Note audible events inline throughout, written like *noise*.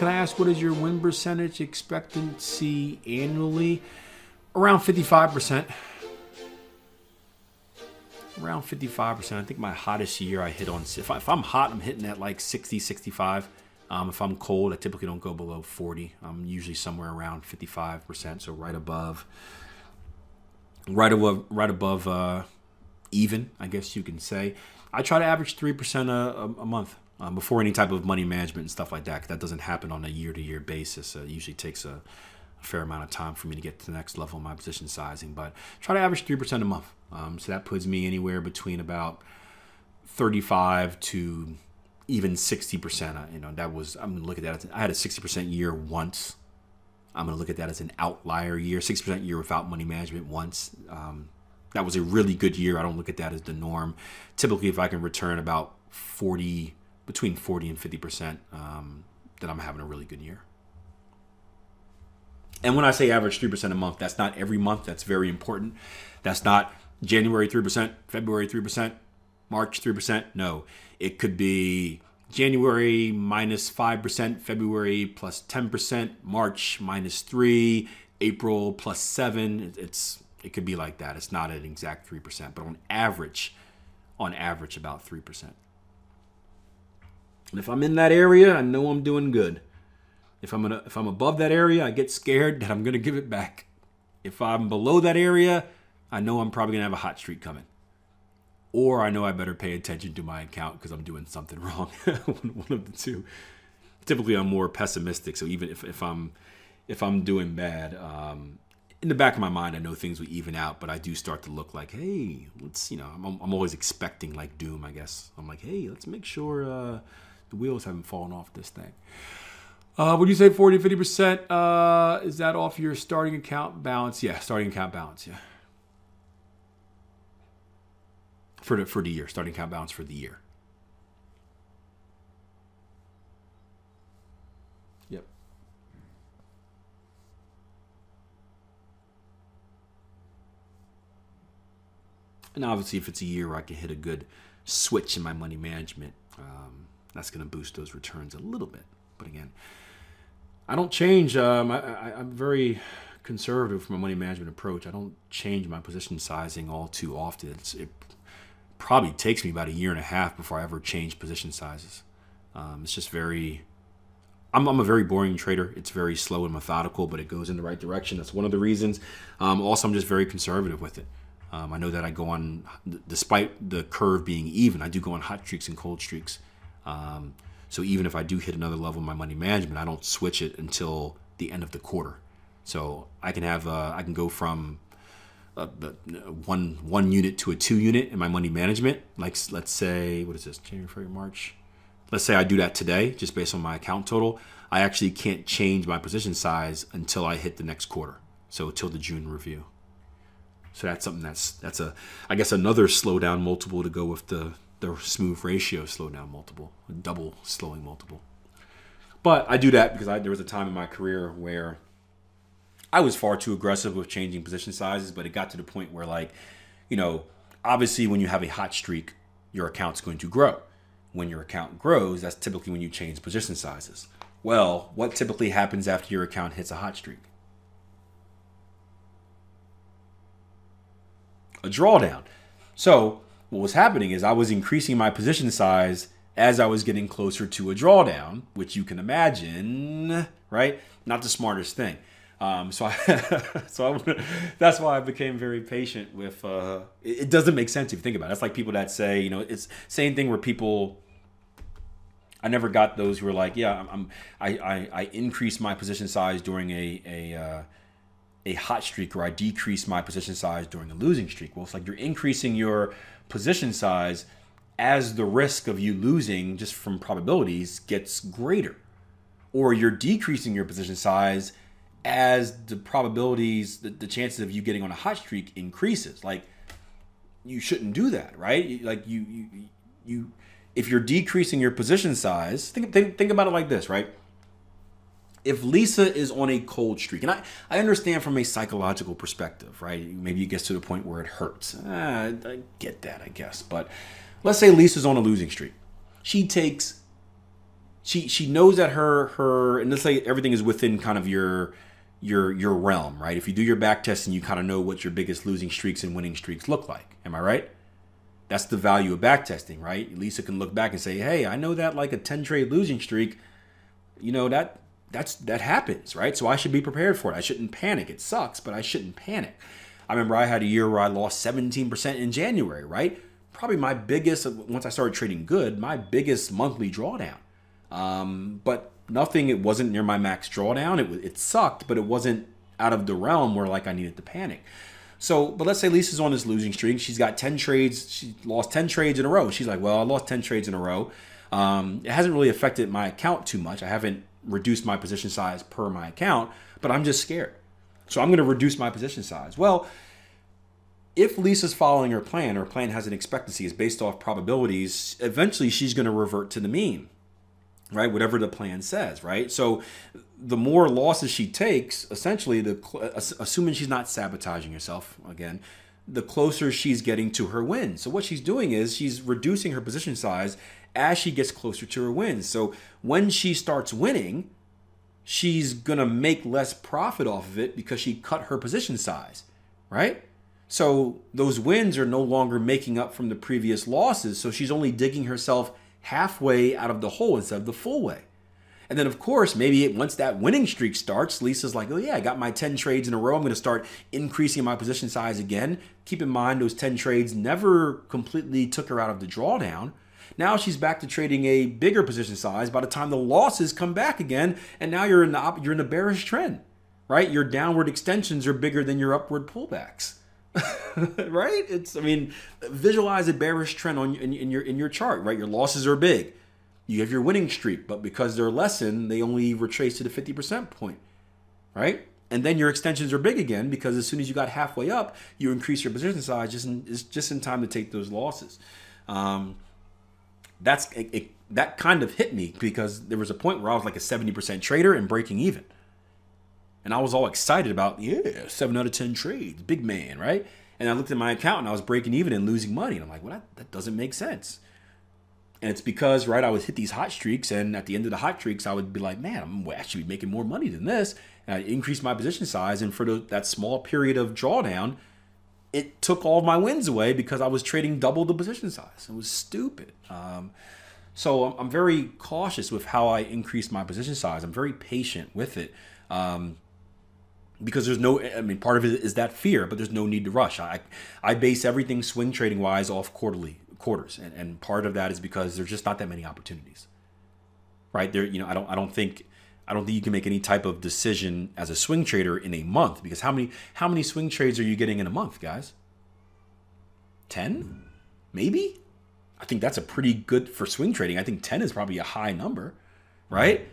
Can I ask what is your win percentage expectancy annually? Around 55%. Around 55%. I think my hottest year I hit on, if, I, I'm hot, I'm hitting at like 60, 65. Um, if I'm cold, I typically don't go below 40. I'm usually somewhere around 55%, so right above, right above, right above uh, even, I guess you can say. I try to average 3% a, a, a month um, before any type of money management and stuff like that. that doesn't happen on a year to year basis. Uh, it usually takes a, a fair amount of time for me to get to the next level of my position sizing, but try to average 3% a month. Um, so that puts me anywhere between about 35 to even 60%. Uh, You know, that was, I'm going to look at that. As, I had a 60% year once. I'm going to look at that as an outlier year, 60% year without money management once. Um, that was a really good year. I don't look at that as the norm. Typically, if I can return about 40, between 40 and 50%, um, I'm having a really good year. And when I say average 3% a month, that's not every month. That's very important. That's not January 3%, February 3%, March 3%. No, it could be January minus 5%, February plus 10%, March minus 3, April plus 7. It's it could be like that. It's not an exact 3%, but on average, on average about 3%. And if I'm in that area, I know I'm doing good. If I'm gonna, if I'm above that area, I get scared that I'm gonna give it back. If I'm below that area, I know I'm probably gonna have a hot streak coming. Or I know I better pay attention to my account because I'm doing something *laughs* wrong. one of the two. Typically, I'm more pessimistic. So even if, if I'm if I'm doing bad, um, in the back of my mind, I know things will even out. But I do start to look like, hey, let's you know, I'm, I'm always expecting like doom. I guess I'm like, hey, let's make sure uh, the wheels haven't fallen off this thing. Uh, would you say 40 to 50%? Uh, is that off your starting account balance? Yeah, starting account balance, yeah. For the, for the year, starting account balance for the year. Yep. And obviously, if it's a year where I can hit a good switch in my money management, um, that's going to boost those returns a little bit. But again, I don't change. Um, I, I'm very conservative from a money management approach. I don't change my position sizing all too often. It's, it probably takes me about a year and a half before I ever change position sizes. Um, it's just very. I'm, I'm a very boring trader. It's very slow and methodical, but it goes in the right direction. That's one of the reasons. Um, also, I'm just very conservative with it. Um, I know that I go on, despite the curve being even, I do go on hot streaks and cold streaks. Um, so even if I do hit another level in my money management, I don't switch it until the end of the quarter. So I can have uh, I can go from uh, one one unit to a two unit in my money management. Like let's say what is this January, February, March. Let's say I do that today, just based on my account total. I actually can't change my position size until I hit the next quarter. So until the June review. So that's something that's that's a I guess another slowdown multiple to go with the the smooth ratio slow down multiple, double slowing multiple. But I do that because I, there was a time in my career where I was far too aggressive with changing position sizes, but it got to the point where, like, you know, obviously when you have a hot streak, your account's going to grow. When your account grows, that's typically when you change position sizes. Well, what typically happens after your account hits a hot streak? A drawdown. So what was happening is I was increasing my position size as I was getting closer to a drawdown, which you can imagine, right? Not the smartest thing. Um, so I, *laughs* so I, *laughs* that's why I became very patient with. Uh, it, it, doesn't make sense if you think about it. It's like people that say, you know, it's same thing where people. I never got those who were like, yeah, I'm, I, I, I increased my position size during a a uh, a hot streak, or I decrease my position size during a losing streak. Well, it's like you're increasing your position size as the risk of you losing just from probabilities gets greater, or you're decreasing your position size as the probabilities, the, the chances of you getting on a hot streak increases. Like you shouldn't do that, right? Like you you you if you're decreasing your position size, think think, think about it like this, right? If Lisa is on a cold streak, and I, I understand from a psychological perspective, right? Maybe it gets to the point where it hurts. Uh, I get that, I guess. But let's say Lisa's on a losing streak. She takes she she knows that her her and let's say everything is within kind of your your your realm, right? If you do your back testing, you kind of know what your biggest losing streaks and winning streaks look like. Am I right? That's the value of back testing, right? Lisa can look back and say, "Hey, I know that like a 10 trade losing streak, you know that that's that happens, right? So I should be prepared for it. I shouldn't panic. It sucks, but I shouldn't panic. I remember I had a year where I lost 17% in January, right? Probably my biggest once I started trading good, my biggest monthly drawdown. Um, but nothing. It wasn't near my max drawdown. It it sucked, but it wasn't out of the realm where like I needed to panic. So, but let's say Lisa's on this losing streak. She's got 10 trades. She lost 10 trades in a row. She's like, well, I lost 10 trades in a row. Um, it hasn't really affected my account too much. I haven't reduced my position size per my account, but I'm just scared. So I'm going to reduce my position size. Well, if Lisa's following her plan, her plan has an expectancy, is based off probabilities, eventually she's going to revert to the mean right? Whatever the plan says, right? So the more losses she takes, essentially, the assuming she's not sabotaging herself again, the closer she's getting to her win. So what she's doing is she's reducing her position size as she gets closer to her wins. So when she starts winning, she's gonna make less profit off of it because she cut her position size, right? So those wins are no longer making up from the previous losses. So she's only digging herself halfway out of the hole instead of the full way. And then, of course, maybe once that winning streak starts, Lisa's like, oh, yeah, I got my 10 trades in a row. I'm going to start increasing my position size again. Keep in mind, those 10 trades never completely took her out of the drawdown. Now she's back to trading a bigger position size by the time the losses come back again. And now you're in the, you're in a bearish trend, right? Your downward extensions are bigger than your upward pullbacks. *laughs* right? It's I mean, visualize a bearish trend on in, in, your in your chart, right? Your losses are big. You have your winning streak, but because they're lessened, they only retrace to the 50% point. Right? And then your extensions are big again because as soon as you got halfway up, you increase your position size just in, just in time to take those losses. Um, that's it, it, that kind of hit me because there was a point where I was like a 70% trader and breaking even. And I was all excited about, yeah, seven out of 10 trades, big man, right? And I looked at my account and I was breaking even and losing money. And I'm like, well, that, that doesn't make sense. And it's because, right, I would hit these hot streaks. And at the end of the hot streaks, I would be like, man, I'm actually making more money than this. And I increased my position size. And for the, that small period of drawdown, it took all my wins away because I was trading double the position size. It was stupid. Um, so I'm, I'm, very cautious with how I increase my position size. I'm very patient with it. Um, because there's no i mean part of it is that fear but there's no need to rush i i base everything swing trading wise off quarterly quarters and, and part of that is because there's just not that many opportunities right there you know i don't i don't think i don't think you can make any type of decision as a swing trader in a month because how many how many swing trades are you getting in a month guys? 10 maybe? I think that's a pretty good for swing trading. I think 10 is probably a high number right?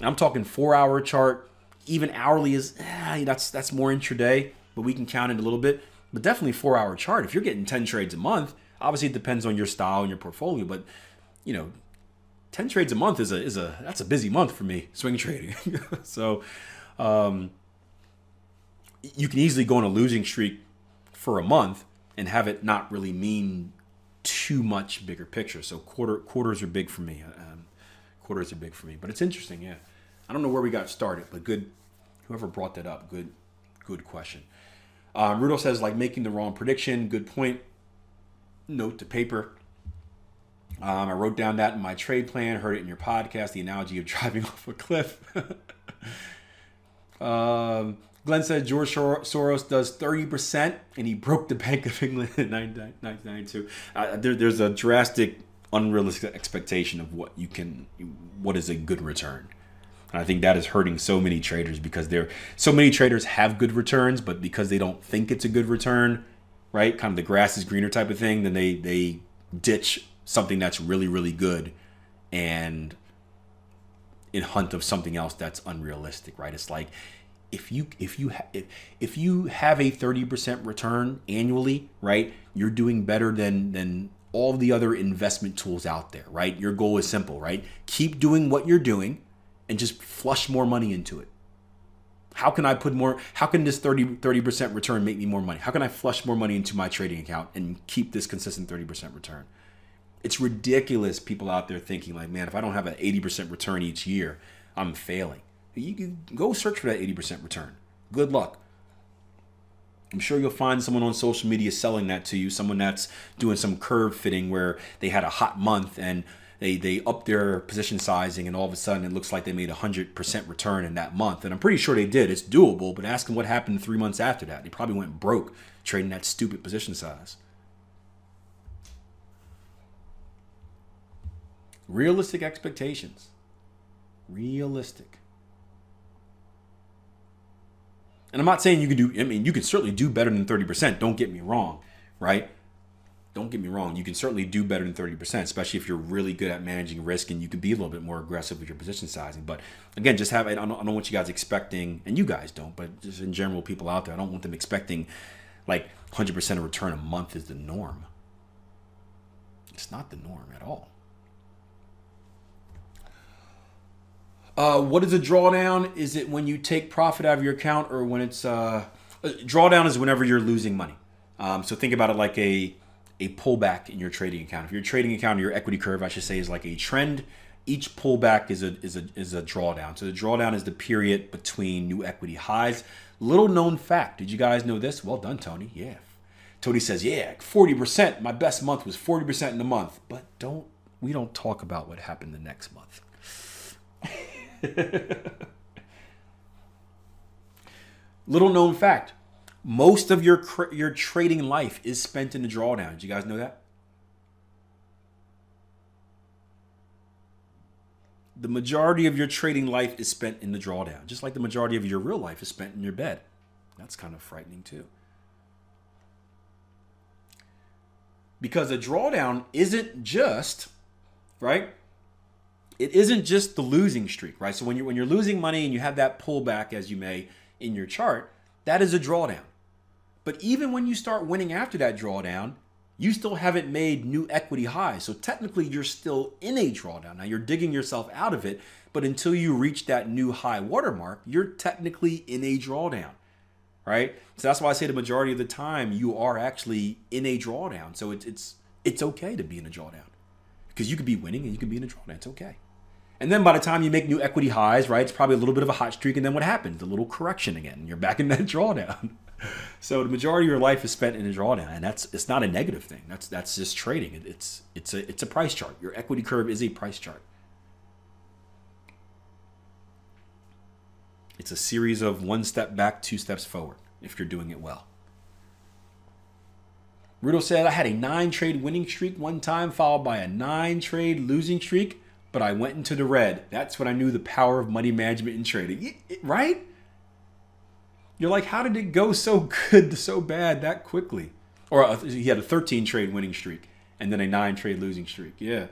I'm talking four hour chart, even hourly is eh, that's that's more intraday, but we can count it a little bit. But definitely four hour chart. If you're getting 10 trades a month, obviously it depends on your style and your portfolio, but you know, 10 trades a month is a is a that's a busy month for me swing trading. *laughs* so um, you can easily go on a losing streak for a month and have it not really mean too much bigger picture. So quarter quarters are big for me. Um, quarters are big for me, but it's interesting. Yeah. I don't know where we got started, but good. Whoever brought that up, good, good question. Um, Rudo says like making the wrong prediction. Good point. Note to paper. Um, I wrote down that in my trade plan. Heard it in your podcast. The analogy of *laughs* driving off a cliff. *laughs* um, Glenn said George Soros does 30% and he broke the Bank of England in 1992. Uh, there, there's a drastic, unrealistic expectation of what you can, what is a good return. And I think that is hurting so many traders because there, so many traders have good returns, but because they don't think it's a good return, right? Kind of the grass is greener type of thing, then they, they ditch something that's really, really good and in hunt of something else that's unrealistic, right? It's like if you if you ha- if, if you have a 30% return annually, right? You're doing better than than all the other investment tools out there, right? Your goal is simple, right? Keep doing what you're doing and just flush more money into it. How can I put more how can this 30 30% return make me more money? How can I flush more money into my trading account and keep this consistent 30% return? It's ridiculous people out there thinking like, man, if I don't have an 80% return each year, I'm failing you can go search for that 80% return. Good luck. I'm sure you'll find someone on social media selling that to you, someone that's doing some curve fitting where they had a hot month and they they up their position sizing and all of a sudden it looks like they made a 100% return in that month. And I'm pretty sure they did. It's doable, but ask them what happened 3 months after that. They probably went broke trading that stupid position size. Realistic expectations. Realistic. And I'm not saying you can do, I mean, you can certainly do better than 30%. Don't get me wrong, right? Don't get me wrong. You can certainly do better than 30%, especially if you're really good at managing risk and you can be a little bit more aggressive with your position sizing. But again, just have, I don't, I don't want you guys expecting, and you guys don't, but just in general, people out there, I don't want them expecting like 100% of return a month is the norm. It's not the norm at all. Uh, what is a drawdown? Is it when you take profit out of your account, or when it's uh, drawdown is whenever you're losing money. Um, so think about it like a a pullback in your trading account. If your trading account or your equity curve, I should say, is like a trend, each pullback is a is a is a drawdown. So the drawdown is the period between new equity highs. Little known fact. Did you guys know this? Well done, Tony. Yeah. Tony says, yeah, 40%. My best month was 40% in the month. But don't we don't talk about what happened the next month. *laughs* Little known fact: most of your your trading life is spent in the drawdown. Did you guys know that? The majority of your trading life is spent in the drawdown, just like the majority of your real life is spent in your bed. That's kind of frightening too. Because a drawdown isn't just, right? It isn't just the losing streak, right? So when you're when you're losing money and you have that pullback as you may in your chart, that is a drawdown. But even when you start winning after that drawdown, you still haven't made new equity highs. So technically you're still in a drawdown. Now you're digging yourself out of it, but until you reach that new high watermark, you're technically in a drawdown. Right? So that's why I say the majority of the time you are actually in a drawdown. So it's it's it's okay to be in a drawdown. Because you could be winning and you can be in a drawdown. It's okay. And then by the time you make new equity highs, right, it's probably a little bit of a hot streak. And then what happens? A little correction again. You're back in that *laughs* drawdown. so the majority of your life is spent in a drawdown, and that's it's not a negative thing. That's that's just trading. It's it's a it's a price chart. Your equity curve is a price chart. It's a series of one step back, two steps forward. If you're doing it well. Rudo said I had a nine trade winning streak one time, followed by a nine trade losing streak but I went into the red. That's when I knew the power of money management and trading. Right? You're like, how did it go so *laughs* good, so bad that quickly? Or uh, he had a 13 trade winning streak and then a nine trade losing streak. Yeah.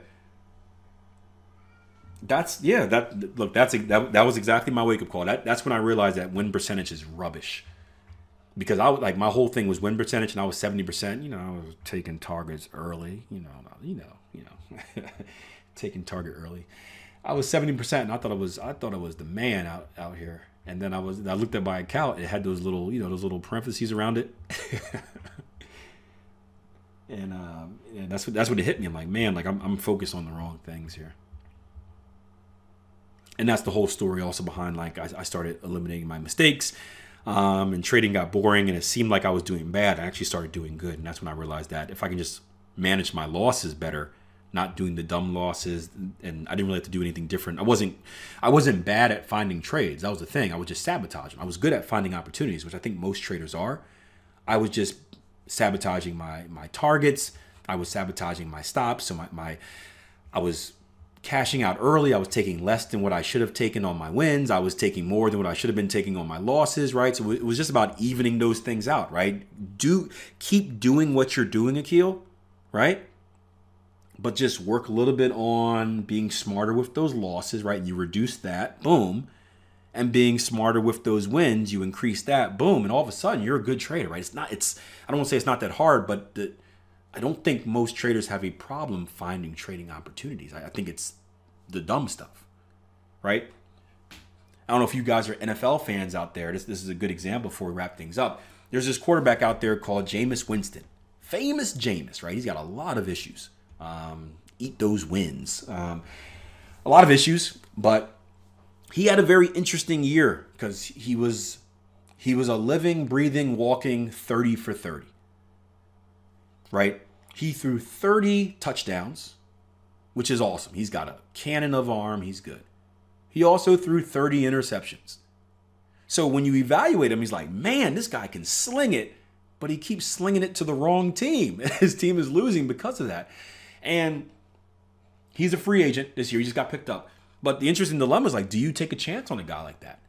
That's yeah. That look. That's that. That was exactly my wake up call. That that's when I realized that win percentage is rubbish. Because I like my whole thing was win percentage, and I was seventy percent. You know, I was taking targets early. You know, you know, you know. *laughs* taking target early. I was 70% and I thought it was I thought it was the man out out here. And then I was I looked at my account, it had those little, you know, those little parentheses around it. *laughs* and um, that's what that's what it hit me. I'm like, man, like I'm I'm focused on the wrong things here. And that's the whole story also behind like I, I started eliminating my mistakes. um, and trading got boring and it seemed like I was doing bad, I actually started doing good. And that's when I realized that if I can just manage my losses better, not doing the dumb losses, and I didn't really have to do anything different. I wasn't, I wasn't bad at finding trades. That was the thing. I would just sabotage them. I was good at finding opportunities, which I think most traders are. I was just sabotaging my my targets. I was sabotaging my stops. So my, my I was cashing out early. I was taking less than what I should have taken on my wins. I was taking more than what I should have been taking on my losses, right? So it was just about evening those things out, right? Do keep doing what you're doing, Akil, right? But just work a little bit on being smarter with those losses, right? You reduce that, boom. And being smarter with those wins, you increase that, boom, and all of a sudden you're a good trader, right? It's not, it's, I don't want to say it's not that hard, but the, I don't think most traders have a problem finding trading opportunities. I, I think it's the dumb stuff, right? I don't know if you guys are NFL fans out there. This, this is a good example before we wrap things up. There's this quarterback out there called Jameis Winston. Famous Jameis, right? He's got a lot of issues. Um, eat those wins. Um, a lot of issues, but he had a very interesting year because he was he was a living, breathing, walking 30 for 30 right? He threw 30 touchdowns, which is awesome. He's got a cannon of arm. He's good. He also threw 30 interceptions. So when you evaluate him, he's like, man, this guy can sling it, but he keeps slinging it to the wrong team. *laughs* His team is losing because of that. And he's a free agent this year. He just got picked up. But the interesting dilemma is like, do you take a chance on a guy like that?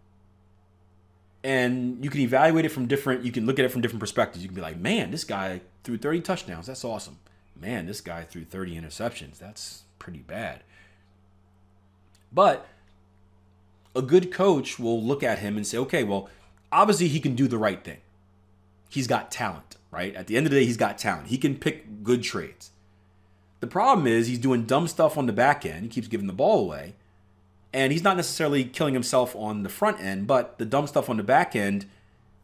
and you can evaluate it from different you can look at it from different perspectives. You can be like man this guy threw 30 touchdowns. That's awesome. Man this guy threw 30 interceptions. That's pretty bad. But a good coach will look at him and say okay well obviously he can do the right thing. He's got talent right? At the end of the day he's got talent. He can pick good trades the problem is he's doing dumb stuff on the back end he keeps giving the ball away and he's not necessarily killing himself on the front end, but the dumb stuff on the back end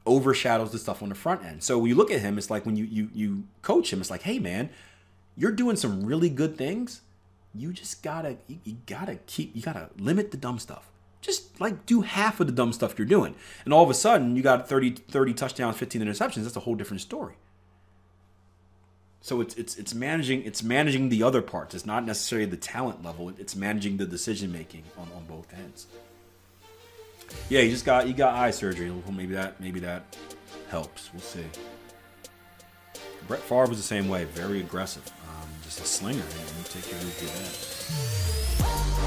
overshadows the stuff on the front end. So when you look at him, it's like when you you you coach him, it's like, hey man, you're doing some really good things. You just gotta you, you gotta keep you gotta limit the dumb stuff. Just like do half of the dumb stuff you're doing. And all of a sudden you got 30, 30 touchdowns, 15 interceptions. That's a whole different story. So it's it's it's managing it's managing the other parts. It's not necessarily the talent level. It's managing the decision making on, on both ends. Yeah, you just got you got eye surgery. Maybe that maybe that helps. We'll see. Brett Favre was the same way, very aggressive, um, just a slinger. You take of that.